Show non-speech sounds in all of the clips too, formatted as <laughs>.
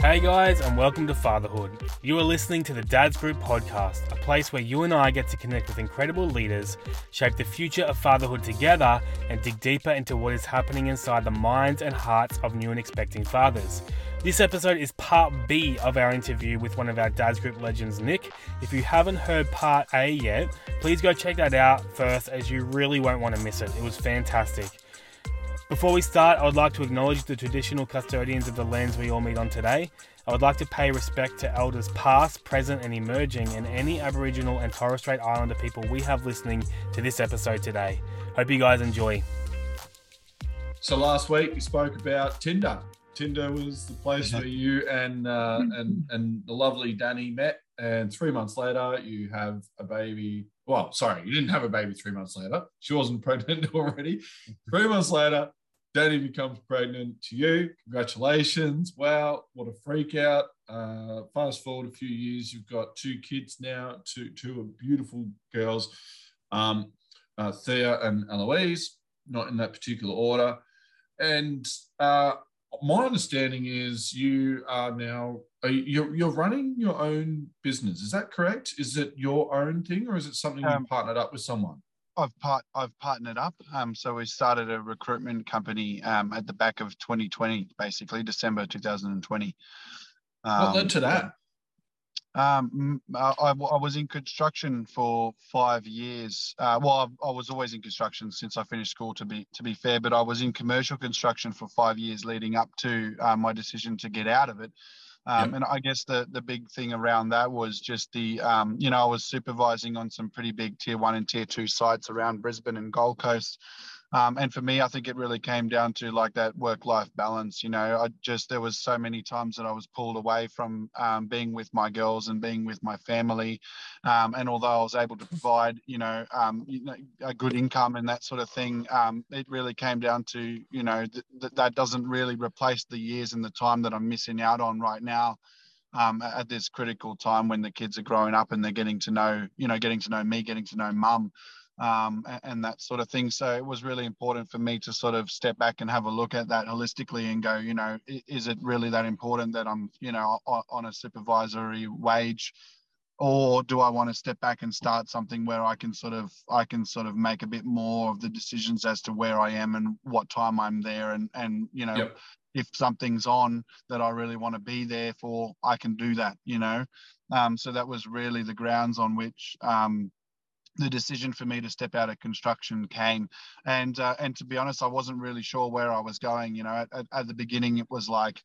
Hey guys, and welcome to Fatherhood. You are listening to the Dads Group podcast, a place where you and I get to connect with incredible leaders, shape the future of fatherhood together, and dig deeper into what is happening inside the minds and hearts of new and expecting fathers. This episode is part B of our interview with one of our Dads Group legends, Nic. If you haven't heard part A yet, please go check that out first, as you really won't want to miss it. It was fantastic. Before we start, I would like to acknowledge the traditional custodians of the lands we all meet on today. I would like to pay respect to elders past, present, and emerging, and any Aboriginal and Torres Strait Islander people we have listening to this episode today. Hope you guys enjoy. So last week we spoke about Tinder. Tinder was the place where you and uh, and and the lovely Danny met, and three months later you have a baby. Well, sorry, you didn't have a baby three months later. She wasn't pregnant <laughs> already. three months later, Danny becomes pregnant to you. Congratulations. Wow, what a freak out. Uh, fast forward a few years, you've got two kids now, two, two beautiful girls, um, uh, Thea and Eloise, not in that particular order. And uh, my understanding is you are now are you, you're, you're running your own business. Is that correct? Is it your own thing, or is it something um, you partnered up with someone? I've part I've partnered up. Um, so we started a recruitment company um, at the back of 2020, basically December 2020. Um, what led to that? Um, I, I, was in construction for five years. Uh, well, I, I, was always in construction since I finished school. To be to be fair, but I was in commercial construction for five years leading up to uh, my decision to get out of it. Um, yep. And I guess the the big thing around that was just the um, you know I was supervising on some pretty big tier one and tier two sites around Brisbane and Gold Coast. Um, and for me, I think it really came down to like that work-life balance. You know, I just there was so many times that I was pulled away from um, being with my girls and being with my family. Um, and although I was able to <laughs> provide, you know, um, you know, a good income and that sort of thing, um, it really came down to, you know, th- th- that doesn't really replace the years and the time that I'm missing out on right now. Um, at this critical time when the kids are growing up and they're getting to know, you know, getting to know me, getting to know mum um, and, that sort of thing. So it was really important for me to sort of step back and have a look at that holistically and go, you know, is it really that important that I'm, you know, on a supervisory wage? Or do I want to step back and start something where I can sort of I can sort of make a bit more of the decisions as to where I am and what time I'm there and and you know yep. if something's on that I really want to be there for I can do that you know um, so that was really the grounds on which um, the decision for me to step out of construction came and uh, and to be honest i wasn't really sure where i was going you know at, at, at the beginning it was like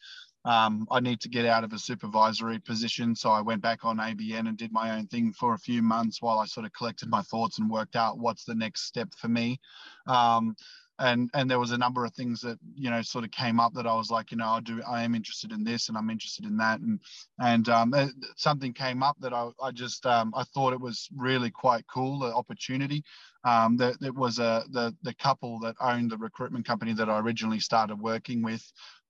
um, I need to get out of a supervisory position. So I went back on ABN and did my own thing for a few months while I sort of collected my thoughts and worked out what's the next step for me. Um, and and there was a number of things that you know sort of came up that I was like you know I do I am interested in this and I'm interested in that. And and um, something came up that I, I just um, I thought it was really quite cool the opportunity. Um, that it was a the the couple that owned the recruitment company that I originally started working with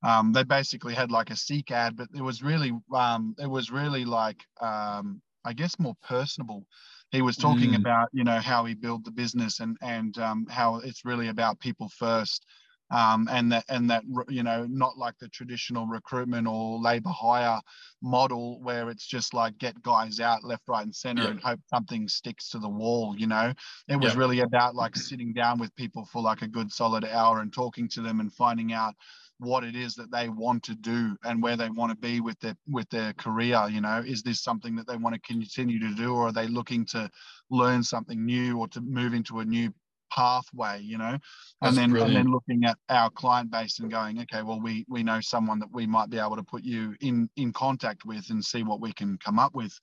um, they basically had like a seek ad but it was really um, it was really like um, I guess more personable he was talking mm. about you know how he built the business and and um, how it's really about people first um, and that and that you know not like the traditional recruitment or labor hire model where it's just like get guys out left right and center yeah. and hope something sticks to the wall you know it was yeah. really about like sitting down with people for like a good solid hour and talking to them and finding out what it is that they want to do and where they want to be with their with their career you know is this something that they want to continue to do or are they looking to learn something new or to move into a new pathway you know and then brilliant. and then looking at our client base and going okay well we we know someone that we might be able to put you in in contact with and see what we can come up with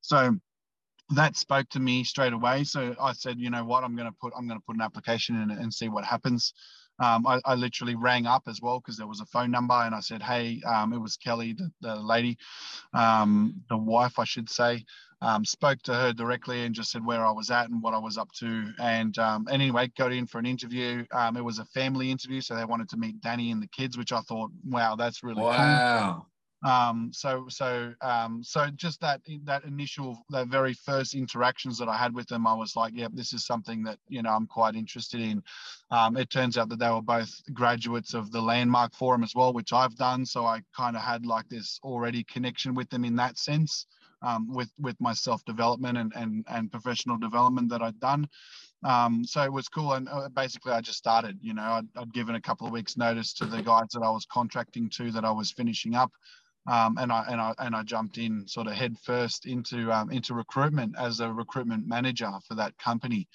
so that spoke to me straight away so i said you know what i'm going to put i'm going to put an application in and see what happens um, I, I, literally rang up as well because there was a phone number and I said, hey, um, it was Kelly, the, the lady, um, the wife, I should say. Um, spoke to her directly and just said where I was at and what I was up to. And um, anyway, got in for an interview. Um, it was a family interview, so they wanted to meet Danny and the kids, which I thought, wow, that's really wow. cool. Um, so so um, so just that that initial that very first interactions that I had with them, I was like, yeah, this is something that you know I'm quite interested in. Um, it turns out that they were both graduates of the Landmark Forum as well, which I've done. So I kind of had like this already connection with them in that sense, um, with with my self development and and and professional development that I'd done. Um, so it was cool. And uh, basically, I just started. You know, I'd, I'd, given a couple of weeks' notice to the guys that I was contracting to that I was finishing up, um, and I and I and I jumped in sort of head first into um, into recruitment as a recruitment manager for that company.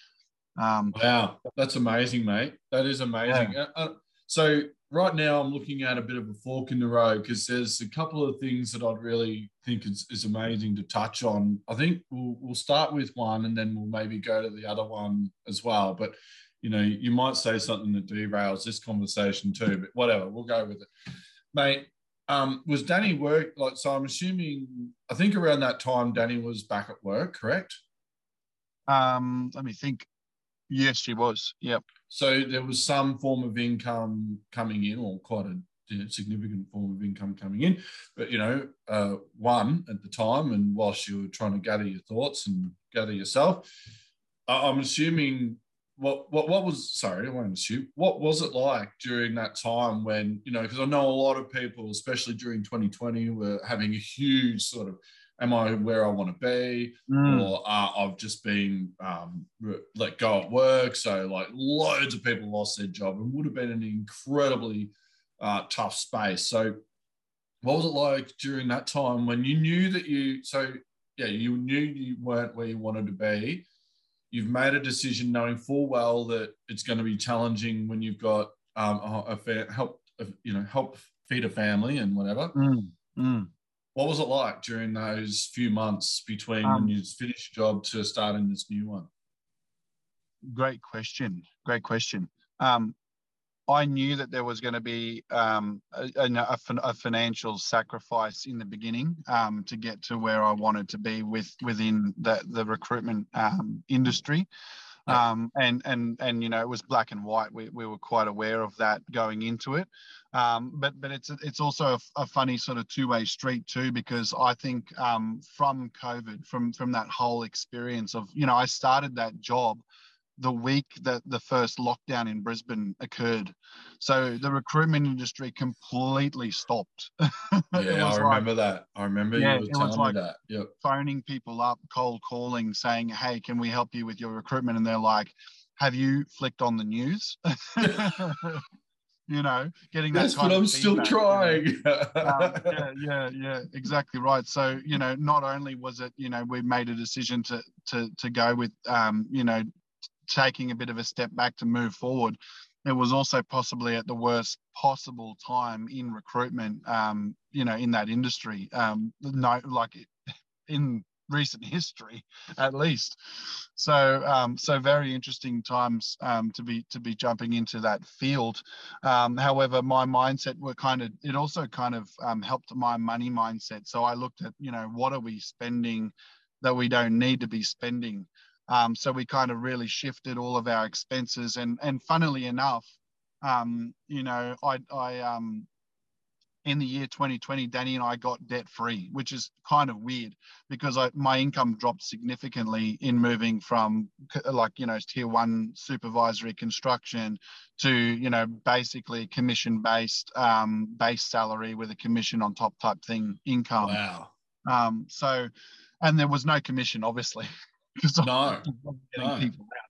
Um, wow, that's amazing, mate. That is amazing. Yeah. Uh, uh, so right now, I'm looking at a bit of a fork in the road because there's a couple of things that I'd really think is, is amazing to touch on. I think we'll we'll start with one, and then we'll maybe go to the other one as well. But you know, you might say something that derails this conversation too. But whatever, we'll go with it, mate. Um, was Danny work like so? I'm assuming. I think around that time, Danny was back at work, correct? Um, let me think. Yes, she was. Yep. So there was some form of income coming in, or quite a significant form of income coming in. But you know, uh, one at the time, and whilst you were trying to gather your thoughts and gather yourself, I'm assuming what what what was sorry, I won't assume. What was it like during that time when you know? Because I know a lot of people, especially during 2020, were having a huge sort of am I where I want to be, mm. or uh, I've just been um, let go at work. So like loads of people lost their job and would have been an incredibly uh, tough space. So what was it like during that time when you knew that you so yeah you knew you weren't where you wanted to be you've made a decision knowing full well that it's going to be challenging when you've got um, a, a help you know help feed a family and whatever mm, mm. What was it like during those few months between um, when you finished your job to starting this new one? Great question. Great question. Um, I knew that there was going to be um, a, a, a, financial sacrifice in the beginning um, to get to where I wanted to be with within the, the recruitment um, industry. Um, and and and you know it was black and white. We, we were quite aware of that going into it. Um, but but it's it's also a, a funny sort of two way street too because I think um, from COVID, from from that whole experience of you know I started that job the week that the first lockdown in Brisbane occurred. So the recruitment industry completely stopped. <laughs> yeah, I remember like, that. I remember yeah, you telling like me that. Yep. Phoning people up, cold calling, saying, "Hey, can we help you with your recruitment?" And they're like, "Have you flicked on the news?" <laughs> you know, getting that. That's what I'm still trying. You know? um, <laughs> yeah, yeah, yeah, exactly right. So you know, not only was it, you know, we made a decision to to to go with, um, you know, taking a bit of a step back to move forward. It was also possibly at the worst possible time in recruitment, um, you know, in that industry. Um, no, like in recent <laughs> history, at least. So, um, so very interesting times um, to be to be jumping into that field. Um, however, my mindset were kind of it also kind of um, helped my money mindset. So I looked at you know what are we spending that we don't need to be spending. Um, so we kind of really shifted all of our expenses. And and funnily enough, um, you know, I I um in the year 2020, Danny and I got debt free, which is kind of weird because I, my income dropped significantly in moving from like, you know, tier one supervisory construction to, you know, basically commission based um, base salary with a commission on top type thing income. Wow. Um, so, and there was no commission, obviously. <laughs> because no, getting no. people out.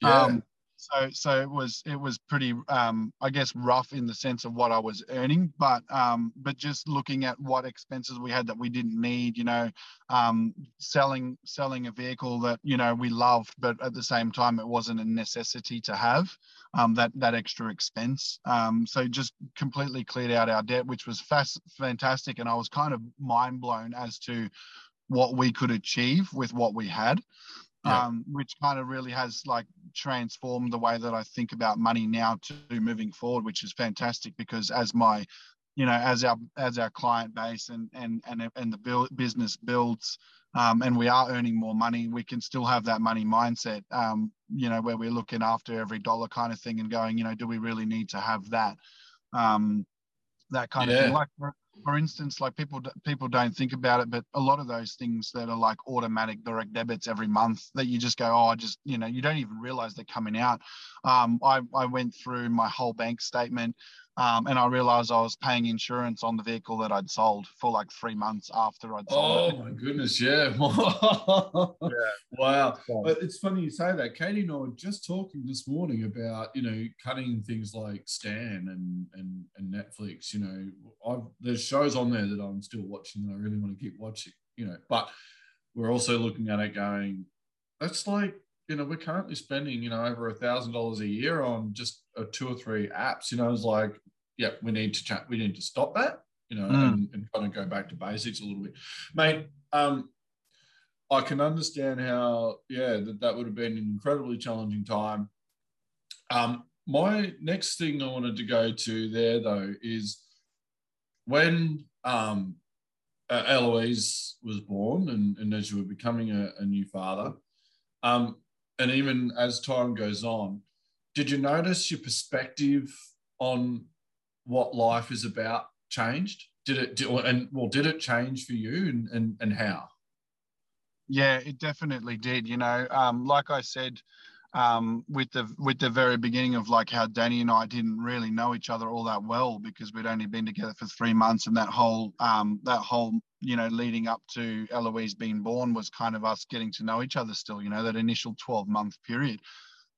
Yeah. Um, so so it was it was pretty um, I guess rough in the sense of what I was earning, but um, but just looking at what expenses we had that we didn't need, you know, um, selling selling a vehicle that you know we loved, but at the same time it wasn't a necessity to have um, that that extra expense. Um, so just completely cleared out our debt, which was fast, fantastic, and I was kind of mind blown as to what we could achieve with what we had. Yeah. Um, which kind of really has like transformed the way that I think about money now to moving forward, which is fantastic because as my, you know, as our as our client base and and and and the build, business builds, um, and we are earning more money, we can still have that money mindset, um, you know, where we're looking after every dollar kind of thing and going, you know, do we really need to have that, um, that kind yeah. of thing. Like for instance, like people people don't think about it, but a lot of those things that are like automatic direct debits every month that you just go, oh, I just you know, you don't even realize they're coming out. Um, I I went through my whole bank statement. Um, and I realized I was paying insurance on the vehicle that I'd sold for like three months after I'd sold oh, it. Oh my goodness, yeah. <laughs> yeah. Wow. But it's funny you say that. Katie and I were just talking this morning about, you know, cutting things like Stan and and, and Netflix. You know, I've there's shows on there that I'm still watching that I really want to keep watching, you know, but we're also looking at it going, that's like you know, we're currently spending, you know, over a thousand dollars a year on just a two or three apps. You know, it's like, yeah, we need to chat, we need to stop that, you know, mm. and, and, kind of go back to basics a little bit. Mate, um, I can understand how, yeah, that, that would have been an incredibly challenging time. Um, my next thing I wanted to go to there though is when um, uh, Eloise was born and, and as you were becoming a, a new father, um, and even as time goes on, did you notice your perspective on what life is about changed? Did it, did, and well, did it change for you and, and, and how? Yeah, it definitely did. You know, um, like I said, um, with the with the very beginning of like how Danny and I didn't really know each other all that well because we'd only been together for three months, and that whole um, that whole you know leading up to Eloise being born was kind of us getting to know each other still. You know that initial twelve month period,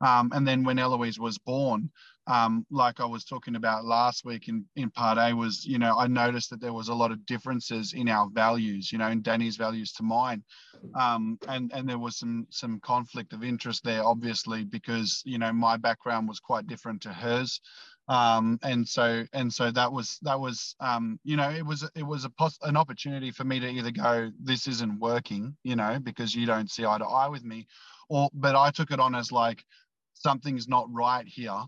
um, and then when Eloise was born, um, like I was talking about last week in, in part A, was, you know, I noticed that there was a lot of differences in our values, you know, in Danny's values to mine. Um, and, and there was some, some conflict of interest there, obviously, because, you know, my background was quite different to hers. Um, and so and so that was that was um, you know it was it was a pos- an opportunity for me to either go this isn't working you know because you don't see eye to eye with me or but I took it on as like something's not right here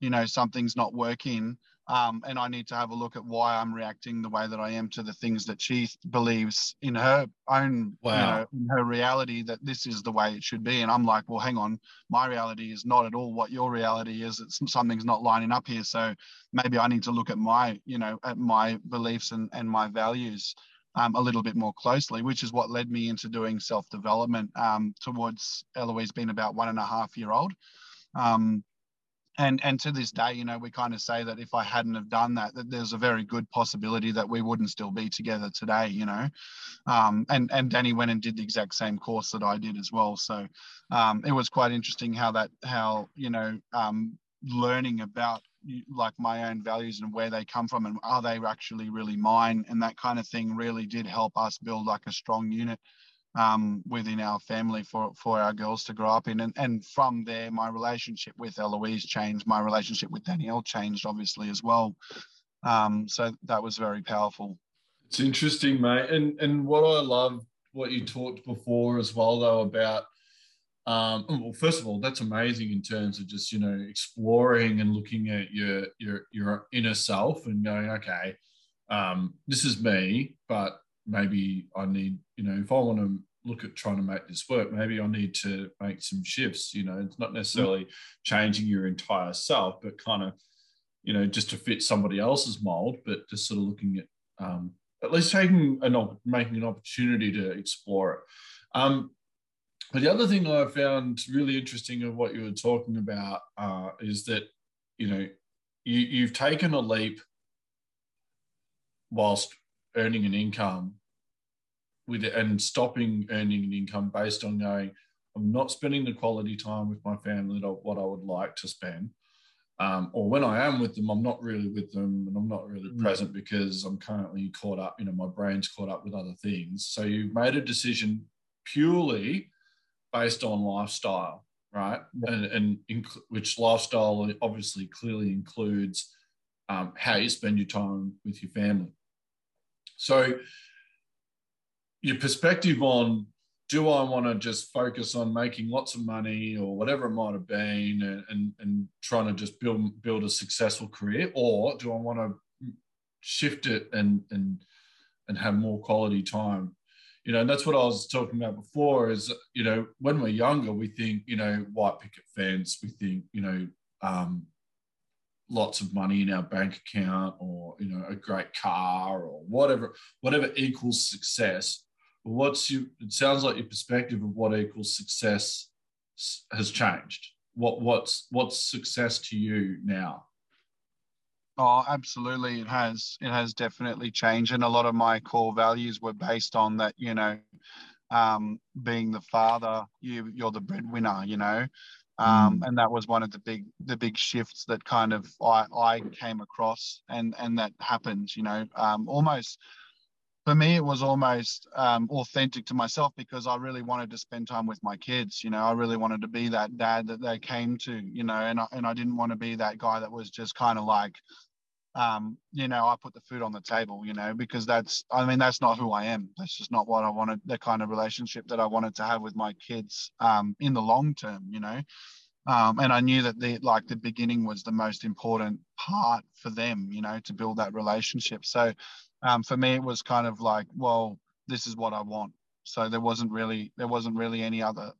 you know something's not working um, and i need to have a look at why i'm reacting the way that i am to the things that she believes in her own wow. you know in her reality that this is the way it should be and i'm like well hang on my reality is not at all what your reality is it's something's not lining up here so maybe i need to look at my you know at my beliefs and, and my values um, a little bit more closely, which is what led me into doing self development um, towards Eloise being about one and a half year old. Um, and and to this day, you know, we kind of say that if I hadn't have done that, that there's a very good possibility that we wouldn't still be together today, you know. Um, and and Danny went and did the exact same course that I did as well. So um, it was quite interesting how that how you know um, learning about like my own values and where they come from and are they actually really mine and that kind of thing really did help us build like a strong unit um, within our family for, for our girls to grow up in. And, and from there, my relationship with Eloise changed. My relationship with Danielle changed, obviously, as well. Um, so that was very powerful. It's interesting, mate. And, and what I love, what you talked before as well, though, about um, well, first of all, that's amazing in terms of just you know exploring and looking at your your your inner self and going, okay, um, this is me, but maybe I need, you know, if I want to look at trying to make this work, maybe I need to make some shifts. You know, it's not necessarily changing your entire self, but kind of, you know, just to fit somebody else's mold, but just sort of looking at um, at least taking an making an opportunity to explore it. Um, but the other thing I found really interesting of what you were talking about uh, is that, you know, you, you've taken a leap whilst earning an income with it and stopping earning an income based on going, I'm not spending the quality time with my family that what I would like to spend. Um, or when I am with them, I'm not really with them and I'm not really mm. present because I'm currently caught up, you know, my brain's caught up with other things. So you've made a decision purely based on lifestyle, right? Yeah. And, and inc- which lifestyle obviously clearly includes um, how you spend your time with your family. So, your perspective on do I want to just focus on making lots of money or whatever it might have been and, and, and trying to just build build a successful career, or do I want to shift it and and and have more quality time? You know, and that's what I was talking about before. Is you know, when we're younger, we think you know white picket fence. We think you know, um, lots of money in our bank account or you know a great car or whatever whatever equals success. What's you it sounds like your perspective of what equals success has changed. What what's what's success to you now? Oh absolutely. It has it has definitely changed. And a lot of my core values were based on that you know um, being the father you you're the breadwinner you know um, mm. and that was one of the big the big shifts that kind of I, I came across and and that happened you know um, almost for me it was almost um, authentic to myself because I really wanted to spend time with my kids you know I really wanted to be that dad that they came to you know and I, and I didn't want to be that guy that was just kind of like um, you know, I put the food on the table, you know, because that's, I mean, that's not who I am. That's just not what I wanted, the kind of relationship that I wanted to have with my kids um, in the long term, you know. Um, and I knew that the like the beginning was the most important part for them, you know, to build that relationship. So um, for me, it was kind of like, well, this is what I want. So there wasn't really there wasn't really any other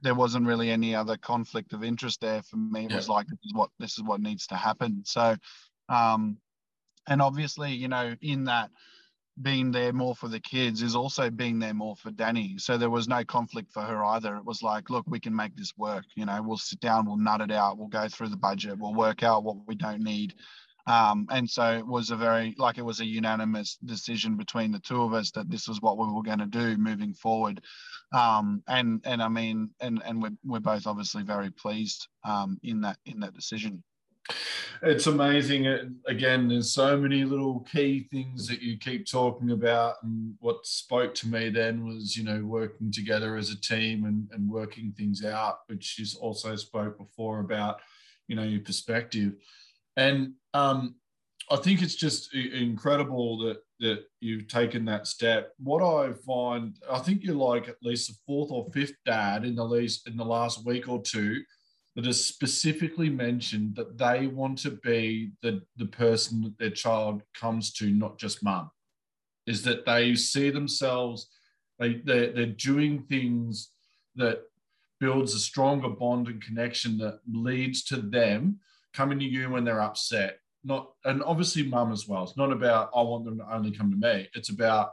there wasn't really any other conflict of interest there for me. It yeah. was like this is what this is what needs to happen. So um, and obviously, you know, in that being there more for the kids is also being there more for Danny. So there was no conflict for her either. It was like, look, we can make this work. You know, we'll sit down, we'll nut it out, we'll go through the budget, we'll work out what we don't need. Um, and so it was a very like it was a unanimous decision between the two of us that this was what we were going to do moving forward. Um, and and I mean, and and we're we're both obviously very pleased um, in that in that decision. It's amazing. Again, there's so many little key things that you keep talking about. And what spoke to me then was, you know, working together as a team and, and working things out, which is also spoke before about, you know, your perspective. And um, I think it's just incredible that that you've taken that step. What I find, I think you're like at least the fourth or fifth dad in the least in the last week or two that has specifically mentioned that they want to be the, the person that their child comes to, not just mum. Is that they see themselves, they, they're, they're doing things that builds a stronger bond and connection that leads to them coming to you when they're upset. Not and obviously mum as well. It's not about I want them to only come to me. It's about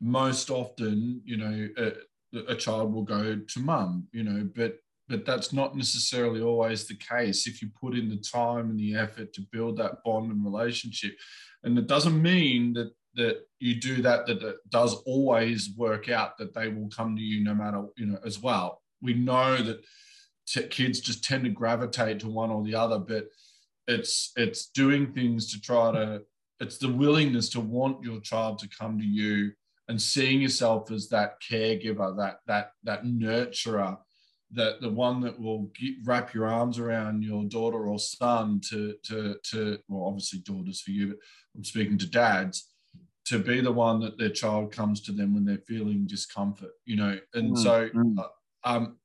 most often, you know, a, a child will go to mum, you know, but but that's not necessarily always the case if you put in the time and the effort to build that bond and relationship. And it doesn't mean that that you do that that it does always work out that they will come to you no matter you know as well. We know that t- kids just tend to gravitate to one or the other but it's it's doing things to try to it's the willingness to want your child to come to you and seeing yourself as that caregiver that that that nurturer that the one that will get, wrap your arms around your daughter or son to to to well obviously daughters for you but i'm speaking to dads to be the one that their child comes to them when they're feeling discomfort you know? And mm, so mm. Uh, um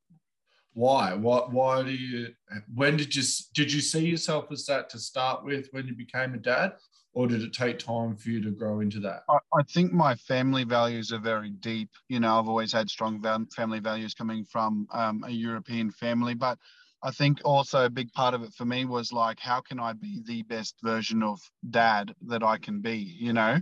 why? What why do you when did you did you see yourself as that to start with when you became a dad or did it take time for you to grow into that? I, I think my family values are very deep. You know, I've always had strong family values coming from um, a European family, but I think also a big part of it for me was like, how can I be the best version of dad that I can be? You know,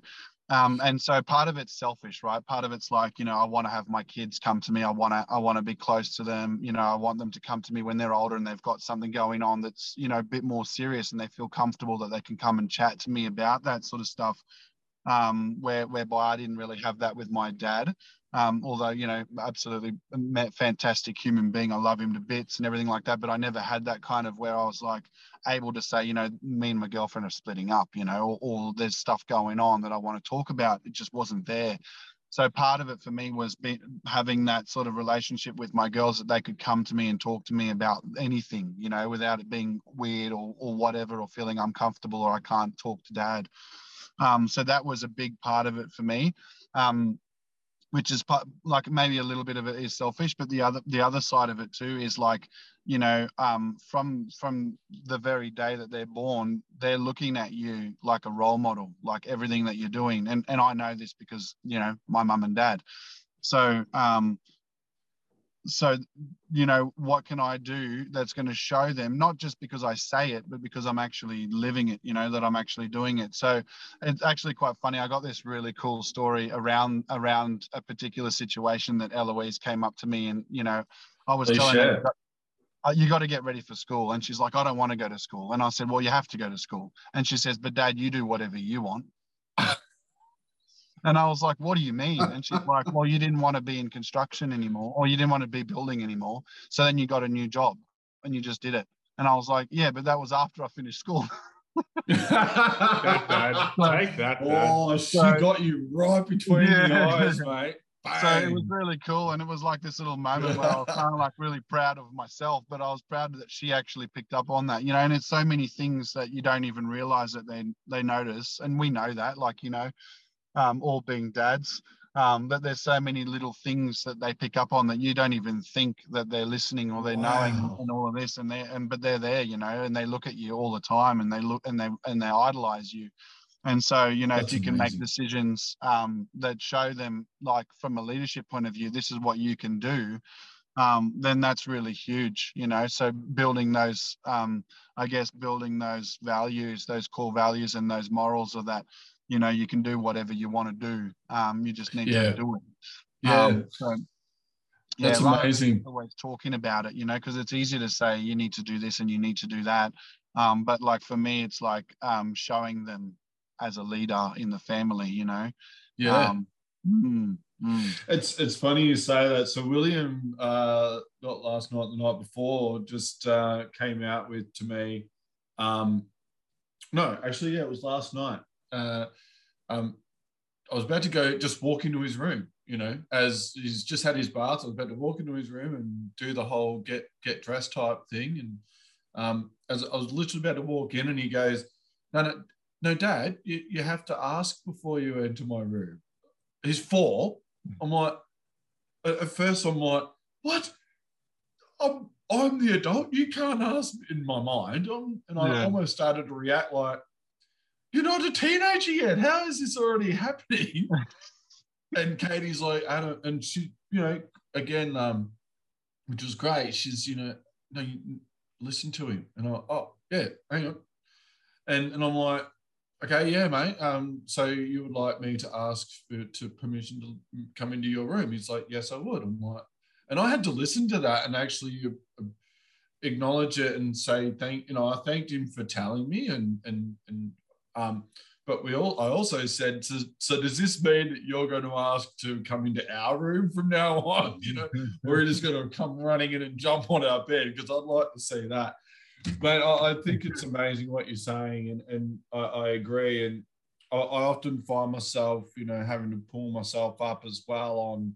um, and so part of it's selfish, right? Part of it's like, you know, I want to have my kids come to me. I want to, I want to be close to them. You know, I want them to come to me when they're older and they've got something going on that's, you know, a bit more serious and they feel comfortable that they can come and chat to me about that sort of stuff. Um, where whereby I didn't really have that with my dad. Um, although you know, absolutely fantastic human being. I love him to bits and everything like that. But I never had that kind of where I was like able to say, you know, me and my girlfriend are splitting up. You know, or, or there's stuff going on that I want to talk about. It just wasn't there. So part of it for me was be, having that sort of relationship with my girls that they could come to me and talk to me about anything, you know, without it being weird or, or whatever, or feeling uncomfortable or I can't talk to dad. Um, so that was a big part of it for me. Um, which is like maybe a little bit of it is selfish but the other the other side of it too is like you know um, from from the very day that they're born they're looking at you like a role model like everything that you're doing. And and i know this because you know my mum and dad. So um, so you know what can i do that's going to show them not just because i say it but because i'm actually living it you know that i'm actually doing it. So it's actually quite funny i got this really cool story around around a particular situation that eloise came up to me and you know i was Please telling share. her "Uh, you got to get ready for school. And she's like i don't want to go to school. And i said well you have to go to school. And she says but dad you do whatever you want and I was like, what do you mean? And she's like, <laughs> well, you didn't want to be in construction anymore, or you didn't want to be building anymore. So then you got a new job and you just did it. And I was like, yeah, but that was after I finished school. <laughs> That, Take that, Dad. oh, she So- got you right between the eyes, <laughs> mate. So it was really cool. And it was like this little moment where I was kind of like really proud of myself, but I was proud that she actually picked up on that, you know, and it's so many things that you don't even realize that they, they notice. And we know that, like, you know, um, all being dads, um, that there's so many little things that they pick up on that you don't even think that they're listening or they're knowing and all of this and they and but they're there, you know, and they look at you all the time and they look and they and they idolize you. And so, you know, That's if you can make decisions um, that show them, like from a leadership point of view, this is what you can do, um, then that's really huge, you know. So building those, um, I guess, building those values, those core values, and those morals of that, you know, you can do whatever you want to do. Um, you just need Yeah. to do it. Yeah, Um, so, yeah, that's rather than amazing. always talking about it, you know, because it's easy to say you need to do this and you need to do that. Um, but like for me, it's like um, showing them as a leader in the family, you know. Yeah. Um, mm, mm. It's it's funny you say that. So William, uh, not last night, the night before, just uh, came out with to me. Um, no, actually, yeah, it was last night. Uh, um, I was about to go just walk into his room. You know, as he's just had his bath, I was about to walk into his room and do the whole get get dressed type thing. And um, as I was literally about to walk in, and he goes, "No, no, no, Dad, you, you have to ask before you enter my room." He's four. I'm like, at at first, I'm like, what? I'm, I'm the adult. You can't ask in my mind. I'm, and I Yeah. almost started to react like, you're not a teenager yet. How is this already happening? <laughs> and Katie's like, I don't, and she, you know, again, um, which was great. She's, you know, no, you listen to him. And I'm like, oh, yeah, hang on. And, and I'm like, okay, yeah, mate. Um, so you would like me to ask for to permission to come into your room? He's like, yes, I would. I'm like, and I had to listen to that and actually uh, acknowledge it and say thank you know I thanked him for telling me and and and um but we all I also said so, so does this mean that you're going to ask to come into our room from now on? You know we're just going to come running in and jump on our bed because I'd like to see that. But I, I think it's amazing what you're saying and and I, I agree. And I, I often find myself you know having to pull myself up as well on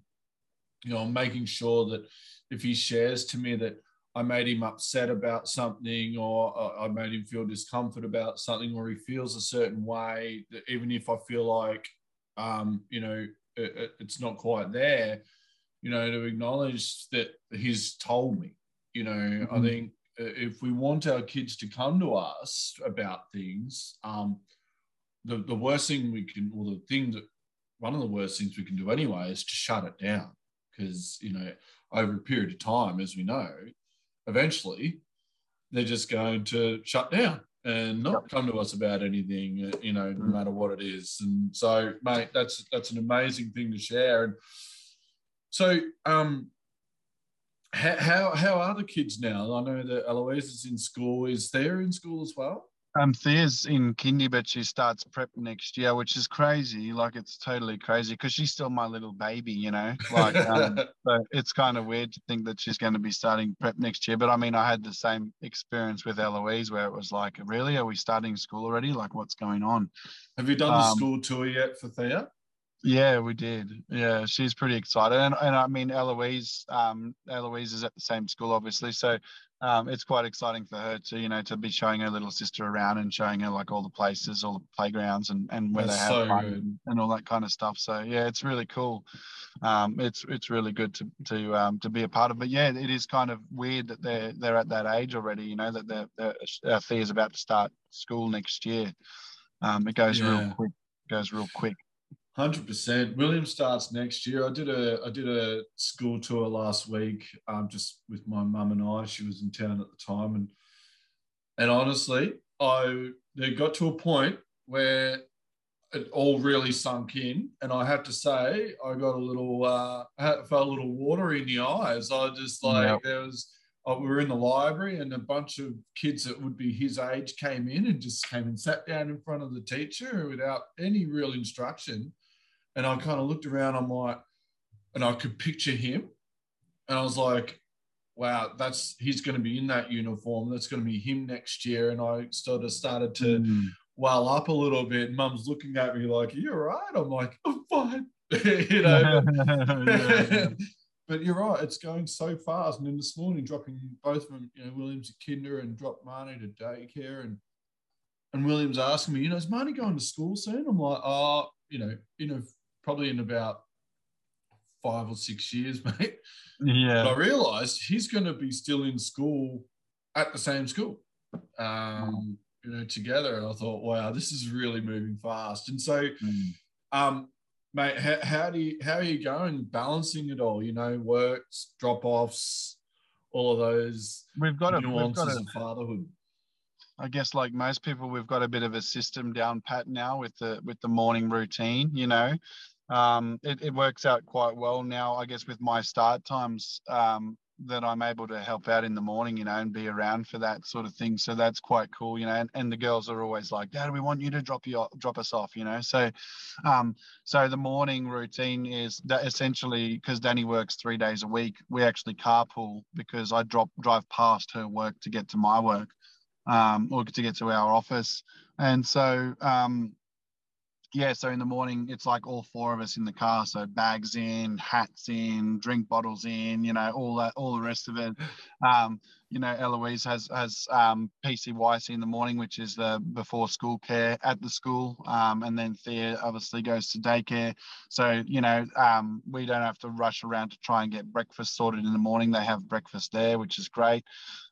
you know making sure that if he shares to me that I made him upset about something, or I made him feel discomfort about something, or he feels a certain way, that even if I feel like, um, you know, it, it- it's not quite there, you know, to acknowledge that he's told me. You know, I Mhm. think uh, if we want our kids to come to us about things, um, the the worst thing we can, or the thing that one of the worst things we can do anyway, is to shut it down because you know over a period of time, as we know, eventually they're just going to shut down and not come to us about anything, uh, you know, no Mm. matter what it is. And so, mate, that's that's an amazing thing to share. And so, um, how how, how are the kids now? I know that Eloise is in school. Is there in school as well? Um, Thea's in kindy, but she starts prep next year, which is crazy. Like it's totally crazy because she's still my little baby, you know. Like, um, <laughs> so it's kind of weird to think that she's going to be starting prep next year. But I mean, I had the same experience with Eloise, where it was like, really, are we starting school already? Like, what's going on? Have you done the Um, school tour yet for Thea? Yeah, we did. Yeah, she's pretty excited, and and I mean Eloise, um, Eloise is at the same school, obviously, so um, it's quite exciting for her to you know to be showing her little sister around and showing her like all the places, all the playgrounds, and and where That's they have so fun and, and all that kind of stuff. So yeah, it's really cool. Um, it's it's really good to to um, to be a part of. But yeah, it is kind of weird that they're they're at that age already. You know that they're uh, Thea's about to start school next year. Um, it goes Yeah. real quick. Goes real quick. Hundred percent. William starts next year. I did a I did a school tour last week, um, just with my mum and I. She was in town at the time, and and honestly, I they got to a point where it all really sunk in, and I have to say, I got a little uh, felt a little water in the eyes. I just like yep. there was. Uh, we were in the library, and a bunch of kids that would be his age came in and just came and sat down in front of the teacher without any real instruction and I kind of looked around, I'm like, and I could picture him. And I was like, wow, that's he's going to be in that uniform. That's going to be him next year. And I sort of started to mm. well up a little bit. Mum's looking at me like, you're right. I'm like, I'm fine. <laughs> you know. <laughs> But, <laughs> but you're right, it's going so fast. And then this morning, dropping both of them, you know, Williams to kinder and dropped Marnie to daycare. And and Williams asking me, you know, is Marnie going to school soon? I'm like, oh, you know, you know, probably in about five or six years, <laughs> mate. Yeah. But I realized he's going to be still in school at the same school, um, you know, together. And I thought, wow, this is really moving fast. And so, mm. um, mate, how, how, do you, how are you going balancing it all? You know, works, drop offs, all of those we've got nuances we've got a, of fatherhood. I guess like most people, we've got a bit of a system down pat now with the with the morning routine. You know, um, it, it, works out quite well now. I guess with my start times, um, that I'm able to help out in the morning, you know, and be around for that sort of thing. So that's quite cool, you know. And, and the girls are always like, "Dad, we want you to drop you drop us off," you know. So, um, so the morning routine is that essentially because Danny works three days a week, we actually carpool because I drop drive past her work to get to my work, um, or to get to our office, and so um, yeah, so in the morning, it's like all four of us in the car. So bags in, hats in, drink bottles in, you know, all that, all the rest of it. Um, you know, Eloise has has um, PCYC in the morning, which is the before school care at the school, um, and then Thea obviously goes to daycare. So you know, um, we don't have to rush around to try and get breakfast sorted in the morning. They have breakfast there, which is great.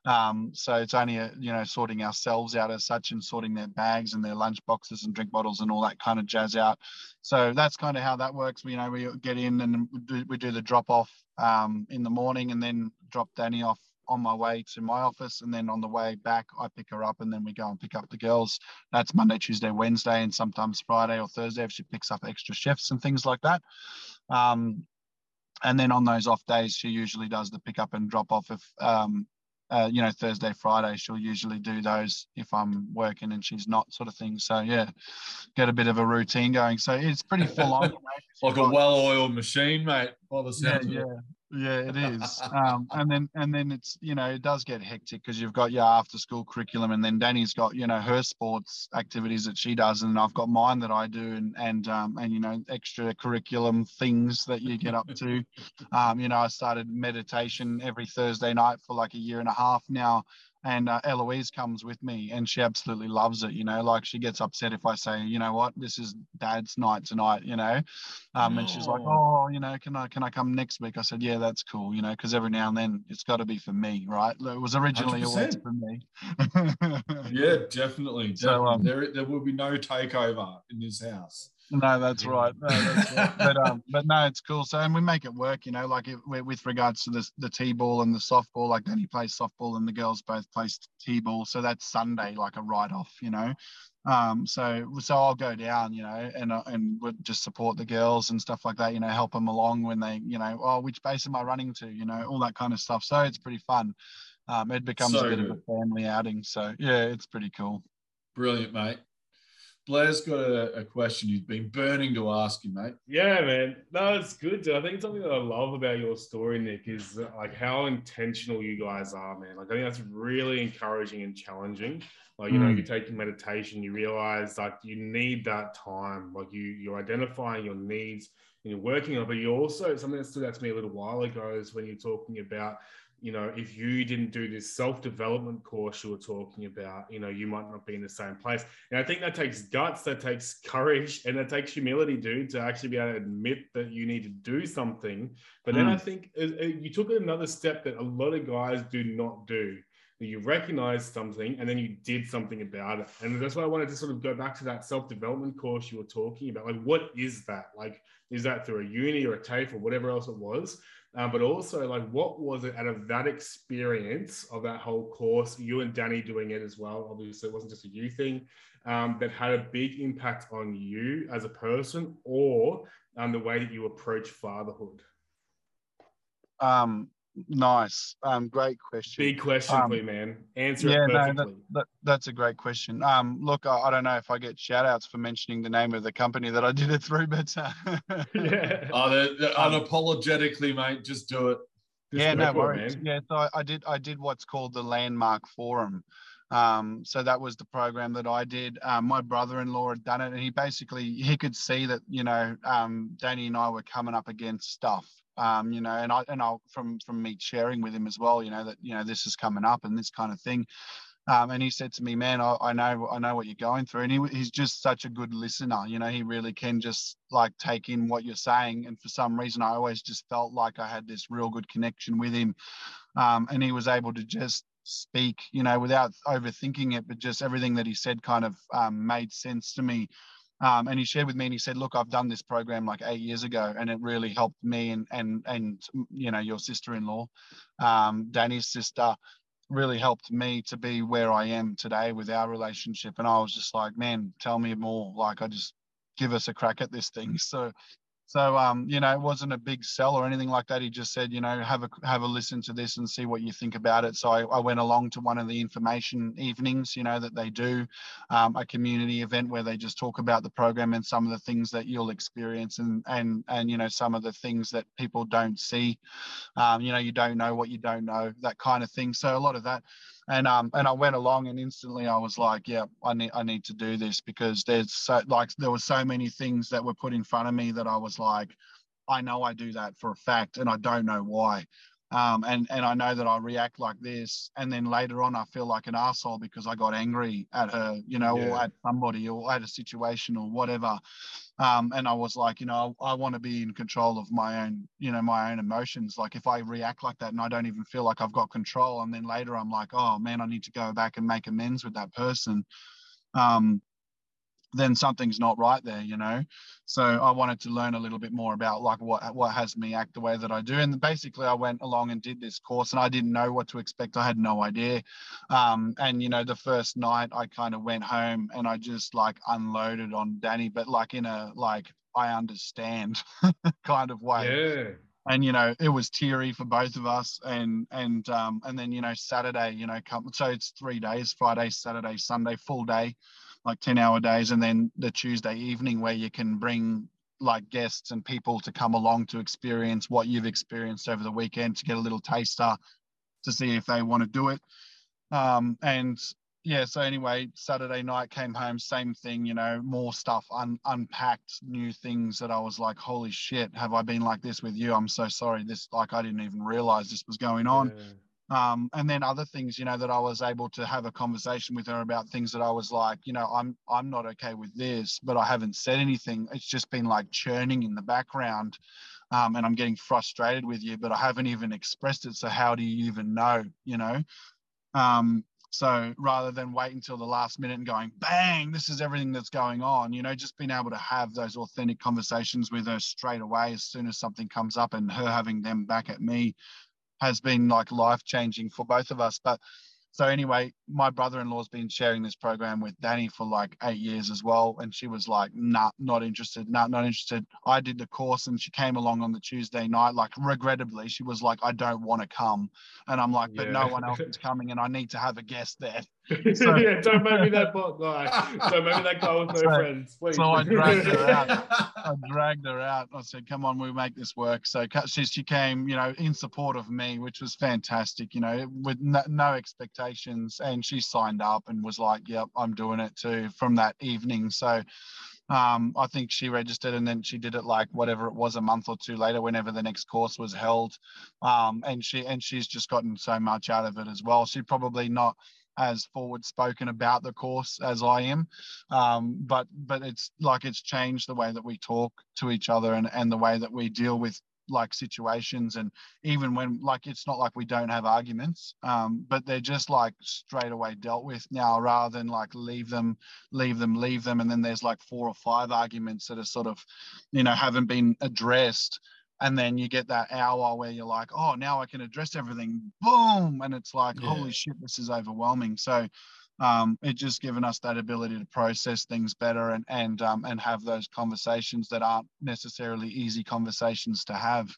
Um, so it's only a, you know sorting ourselves out as such and sorting their bags and their lunch boxes and drink bottles and all that kind of jazz out. So that's kind of how that works. You know, we get in and we do, we do the drop off um, in the morning and then drop Danny off on my way to my office and then on the way back i pick her up and then we go and pick up the girls that's monday tuesday wednesday and sometimes friday or thursday if she picks up extra shifts and things like that um, and then on those off days she usually does the pick up and drop off if um, uh, you know thursday friday she'll usually do those if i'm working and she's not sort of thing. So yeah get a bit of a routine going. So it's pretty full on <laughs> like a well-oiled machine mate by the sound yeah, yeah yeah, it is. <laughs> Um, and then and then it's you know it does get hectic because you've got your after school curriculum, and then Danny's got you know her sports activities that she does, and I've got mine that I do, and and um, and you know extra curriculum things that you get up to. <laughs> Um, you know, I started meditation every Thursday night for like a year and a half now, and uh, Eloise comes with me and she absolutely loves it you know like she gets upset if I say you know what? This is dad's night tonight you know? Um, and she's like oh. You know can I can I come next week? I said yeah that's cool you know because every now and then it's got to be for me right? It was originally 100%. always for me. Yeah definitely, <laughs> definitely. So, um, there, there will be no takeover in this house no, that's right. No, that's right. <laughs> but um, but no, it's cool. So and we make it work, you know, like it, with regards to the the t-ball and the softball. Like Danny plays softball and the girls both play t-ball. So that's Sunday, like a write-off, you know. Um, so so I'll go down, you know, and uh, and just support the girls and stuff like that, you know, help them along when they, you know, oh, which base am I running to, you know, all that kind of stuff. So it's pretty fun. Um, it becomes so a bit of a family outing. So yeah, it's pretty cool. Brilliant, mate. Blair's got a, a, question he's been burning to ask you, mate. Yeah, man. No, it's good. I think something that I love about your story, Nic, is like how intentional you guys are, man. Like I think that's really encouraging and challenging. Like, you mm. know, you're taking meditation, you realize like you need that time. Like you you're identifying your needs and you're working on it. But you also something that stood out to me a little while ago is when you're talking about you know, if you didn't do this self development course you were talking about, you know, you might not be in the same place. And I think that takes guts, that takes courage, and that takes humility, dude, to actually be able to admit that you need to do something. But then mm. I think uh, uh, you took another step that a lot of guys do not do. that you recognize something and then you did something about it. And that's why I wanted to sort of go back to that self development course you were talking about. Like, what is that? Like, is that through a uni or a TAFE or whatever else it was? Um, but also, like, what was it out of that experience of that whole course, you and Danny doing it as well? Obviously, it wasn't just a you thing um, that had a big impact on you as a person or um, the way that you approach fatherhood. Um, Nice. Um, great question. Big question um, for you, man. Answer yeah, it perfectly. No, that, that, that's a great question. Um, look, I, I, don't know if I get shout outs for mentioning the name of the company that I did it through, but uh, <laughs> yeah. Oh, they're, they're um, unapologetically, mate. Just do it. Just yeah, no worries. Man. Yeah, so I, I did I did what's called the Landmark Forum. Um, so that was the program that I did. Um, my brother-in-law had done it, and he basically he could see that you know um, Danny and I were coming up against stuff um, you know, and I and I from from me sharing with him as well, you know, that you know this is coming up and this kind of thing. Um, and he said to me, "Man, I, I, know I know what you're going through." And he, he's just such a good listener. You know, he really can just like take in what you're saying. And for some reason, I always just felt like I had this real good connection with him, um, and he was able to just speak, you know, without overthinking it, but just everything that he said kind of um, made sense to me. Um, and he shared with me and he said, look, I've done this program like eight years ago and it really helped me and, and, and, you know, your sister-in-law, um, Danny's sister really helped me to be where I am today with our relationship. And I was just like, man, tell me more. Like I just give us a crack at this thing. <laughs> So so um, you know, it wasn't a big sell or anything like that. He just said, you know, have a have a listen to this and see what you think about it. So I, I went along to one of the information evenings, you know, that they do, um, a community event where they just talk about the program and some of the things that you'll experience and and and you know some of the things that people don't see. Um, you know, you don't know what you don't know, that kind of thing. So a lot of that and um and I went along and instantly I was like, yeah, I need I need to do this because there's so like there were so many things that were put in front of me that I was like, I know I do that for a fact and I don't know why. Um, and and I know that I react like this, and then later on I feel like an asshole because I got angry at her, you know, yeah. or at somebody, or at a situation, or whatever. Um, and I was like, you know, I, want to be in control of my own, you know, my own emotions. Like if I react like that and I don't even feel like I've got control, and then later I'm like, oh man, I need to go back and make amends with that person. Um, then something's not right there, you know. So I wanted to learn a little bit more about like what what has me act the way that I do. And basically, I went along and did this course, and I didn't know what to expect. I had no idea. Um, and you know, the first night, I kind of went home and I just like unloaded on Danny, but like in a like I understand <laughs> kind of way. Yeah and you know it was teary for both of us and and um and then you know saturday you know come so it's three days friday saturday sunday full day like 10 hour days and then the tuesday evening where you can bring like guests and people to come along to experience what you've experienced over the weekend to get a little taster to see if they want to do it. Um, and yeah so anyway saturday night came home same thing you know more stuff un- unpacked new things that i was like holy shit have i been like this with you? I'm so sorry. This like i didn't even realize this was going on. Yeah um, and then other things you know that i was able to have a conversation with her about things that i was like you know i'm i'm not okay with this but i haven't said anything. It's just been like churning in the background um, and i'm getting frustrated with you but i haven't even expressed it so how do you even know you know? Um, so rather than wait until the last minute and going bang this is everything that's going on you know just being able to have those authentic conversations with her straight away as soon as something comes up and her having them back at me has been like life changing for both of us. But so anyway, my brother-in-law's been sharing this program with Danny for like eight years as well, and she was like, "Nah, not interested. Nah, not interested." I did the course, and she came along on the Tuesday night. Like, regrettably, she was like, "I don't want to come," and I'm like, "But yeah. no one else is coming, and I need to have a guest there." So, <laughs> yeah, don't make me that bot guy. Don't make me that guy with no <laughs> so, friends. Please. So I dragged her out. <laughs> I dragged her out. I said, "Come on, we make this work." So she, she came, you know, in support of me, which was fantastic. You know, with no, no expectations, and she signed up and was like, "Yep, I'm doing it too." From that evening, so. Um, I think she registered and then she did it like whatever it was a month or two later, whenever the next course was held. Um, and she and she's just gotten so much out of it as well. She probably not as forward spoken about the course as I am. Um, but but it's like it's changed the way that we talk to each other and, and the way that we deal with like situations. And even when like it's not like we don't have arguments um, but they're just like straight away dealt with now rather than like leave them leave them leave them. And then there's like four or five arguments that are sort of you know haven't been addressed and then you get that hour where you're like oh now i can address everything boom and it's like yeah. holy shit this is overwhelming so um, it just given us that ability to process things better and and um, and have those conversations that aren't necessarily easy conversations to have.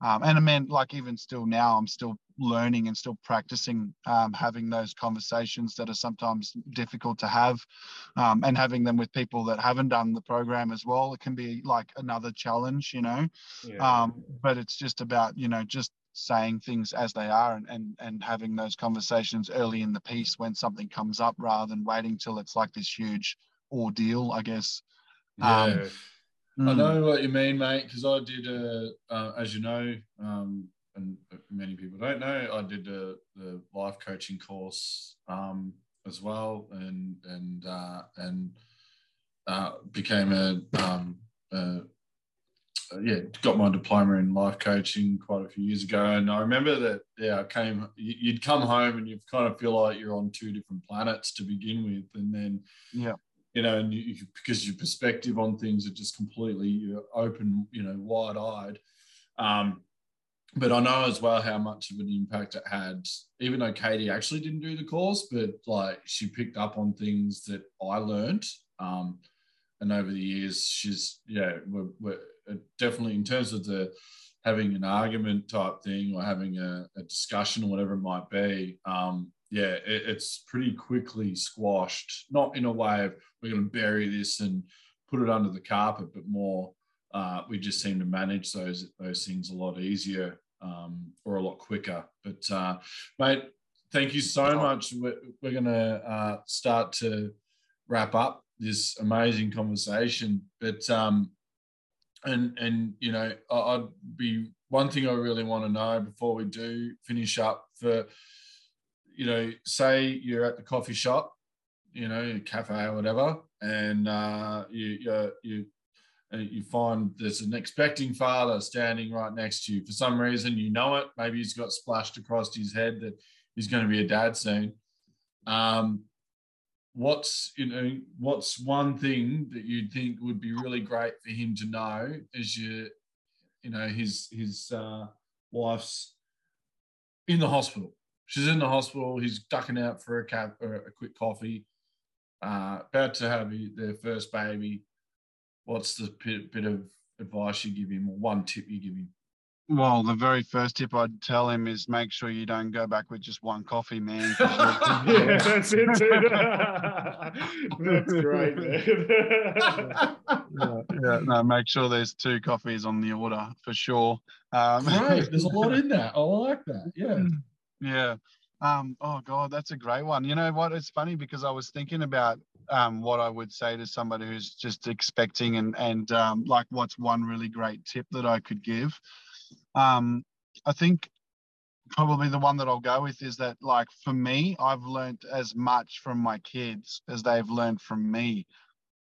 Um, and I mean, like even still now, I'm still learning and still practicing um, having those conversations that are sometimes difficult to have, um, and having them with people that haven't done the program as well. It can be like another challenge, you know. Yeah. Um, but it's just about you know just saying things as they are and, and and having those conversations early in the piece when something comes up rather than waiting till it's like this huge ordeal i guess yeah um, i mm. know what you mean mate because i did a uh, as you know um, and many people don't know i did a, the life coaching course um, as well and and uh, and uh, became a, um, a uh, yeah, got my diploma in life coaching quite a few years ago, and I remember that yeah, I came. You'd come home and you kind of feel like you're on two different planets to begin with, and then yeah, you know, and you, because your perspective on things are just completely you're open, you know, wide eyed. Um, but I know as well how much of an impact it had, even though Katie actually didn't do the course, but like she picked up on things that I learned. Um, and over the years, she's yeah, we're, we're definitely in terms of the having an argument type thing or having a, a discussion or whatever it might be, um, yeah, it, it's pretty quickly squashed. Not in a way of we're going to bury this and put it under the carpet, but more uh, we just seem to manage those those things a lot easier um, or a lot quicker. But uh, mate, thank you so much. We're, we're going to uh, start to wrap up this amazing conversation, but um, and and you know i'd be one thing i really want to know before we do finish up for you know say you're at the coffee shop you know cafe or whatever and uh, you you you, uh, you find there's an expecting father standing right next to you. For some reason you know it. Maybe he's got splashed across his head that he's going to be a dad soon. Um, what's you know what's one thing that you'd think would be really great for him to know as you you know his his uh, wife's in the hospital she's in the hospital he's ducking out for a cap or a quick coffee uh, about to have their first baby what's the bit, bit of advice you give him or one tip you give him well, the very first tip I'd tell him is make sure you don't go back with just one coffee, man. <laughs> <laughs> yeah, that's it. <laughs> that's great, man. yeah, yeah, no, make sure there's two coffees on the order for sure. Um, great, there's a lot in that. I like that. Yeah, yeah. Um, oh God, that's a great one. You know what? It's funny because I was thinking about um, what I would say to somebody who's just expecting and and um, like what's one really great tip that I could give. Um, I think probably the one that I'll go with is that, like, for me, I've learned as much from my kids as they've learned from me.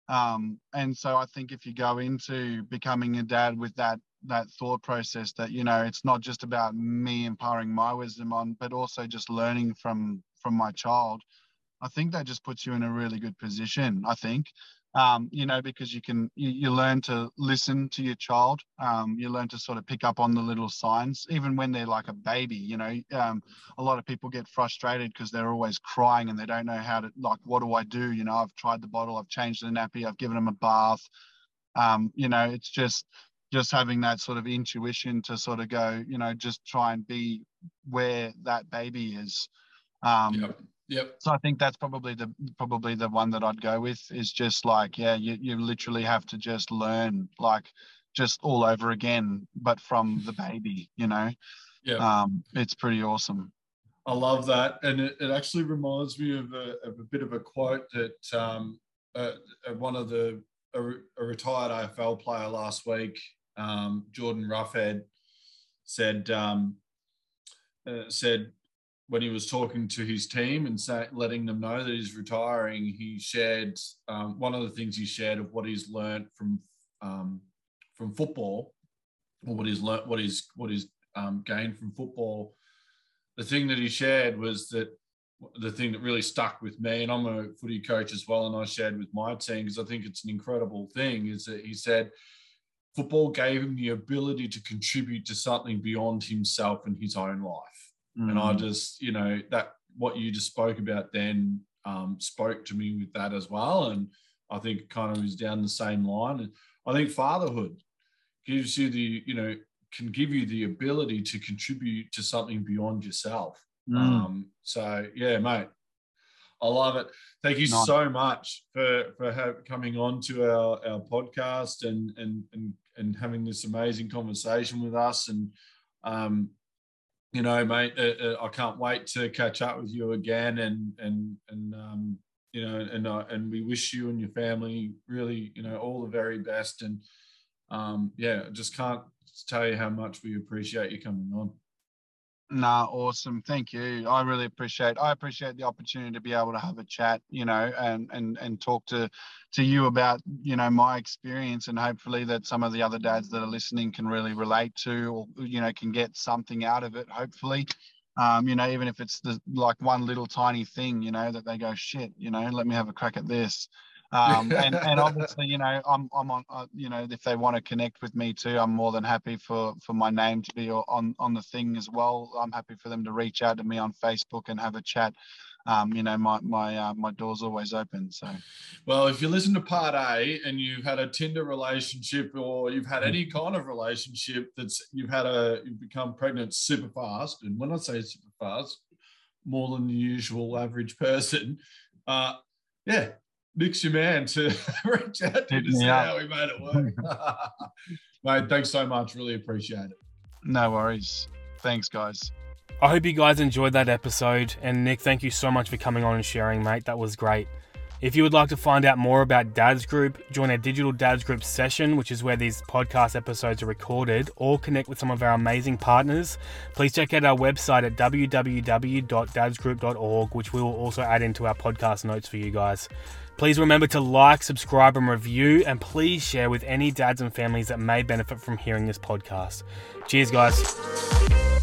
Um, and so I think if you go into becoming a dad with that that thought process that you know it's not just about me imparting my wisdom on but also just learning from from my child i think that just puts you in a really good position i think um, you know, because you can you, you, learn to listen to your child. Um, you learn to sort of pick up on the little signs, even when they're like a baby. You know, um, a lot of people get frustrated because they're always crying and they don't know how to like, what do I do? You know, I've tried the bottle, I've changed the nappy, I've given them a bath. Um, you know, it's just just having that sort of intuition to sort of go, you know, just try and be where that baby is. Um, yep Yep. So I think that's probably the probably the one that I'd go with is just like yeah you you literally have to just learn like just all over again but from the baby you know yeah um it's pretty awesome I love that and it, it actually reminds me of a, of a bit of a quote that um uh, one of the a, a, retired AFL player last week um Jordan Roughead said um uh, said when he was talking to his team and say, letting them know that he's retiring, he shared um, one of the things he shared of what he's learned from um, from football or what he's learnt, what he's what he's um, gained from football. The thing that he shared was that the thing that really stuck with me, and I'm a footy coach as well, and I shared with my team because I think it's an incredible thing, is that he said football gave him the ability to contribute to something beyond himself and his own life. Mm. And I mm. just, you know, that what you just spoke about then um, spoke to me with that as well. And I think kind of is down the same line. And I think fatherhood gives you the, you know, can give you the ability to contribute to something beyond yourself. Mm. Um, so yeah, mate, I love it. Thank you nice. so much for for have, coming on to our, our podcast and and and and having this amazing conversation with us. And um, you know, mate, uh, uh, I can't wait to catch up with you again. And and and um, you know, and uh, and we wish you and your family really, you know, all the very best. And um, yeah, just can't tell you how much we appreciate you coming on. Nah, awesome. Thank you. I really appreciate. I appreciate the opportunity to be able to have a chat, you know, and and and talk to to you about you know my experience, and hopefully that some of the other dads that are listening can really relate to, or you know, can get something out of it. Hopefully, um, you know, even if it's the like one little tiny thing, you know, that they go, shit, you know, let me have a crack at this. Um, <laughs> and, and obviously, you know, I'm, I'm on, uh, you know, if they want to connect with me too, I'm more than happy for, for my name to be on, on the thing as well. I'm happy for them to reach out to me on Facebook and have a chat. Um, you know, my, my, uh, my door's always open. So, well, if you listen to part A and you've had a Tinder relationship or you've had any kind of relationship that's, you've had a, you've become pregnant super fast. And when I say super fast, more than the usual average person, uh, yeah, Nic's your man to <laughs> reach out to to see how we made it work. <laughs> Mate, thanks so much. Really appreciate it. No worries. Thanks, guys. I hope you guys enjoyed that episode. And Nic, thank you so much for coming on and sharing, mate. That was great. If you would like to find out more about Dads Group, join our digital Dads Group session, which is where these podcast episodes are recorded, or connect with some of our amazing partners, please check out our website at www.dadsgroup.org, which we will also add into our podcast notes for you guys. Please remember to like, subscribe, and review, and please share with any dads and families that may benefit from hearing this podcast. Cheers, guys.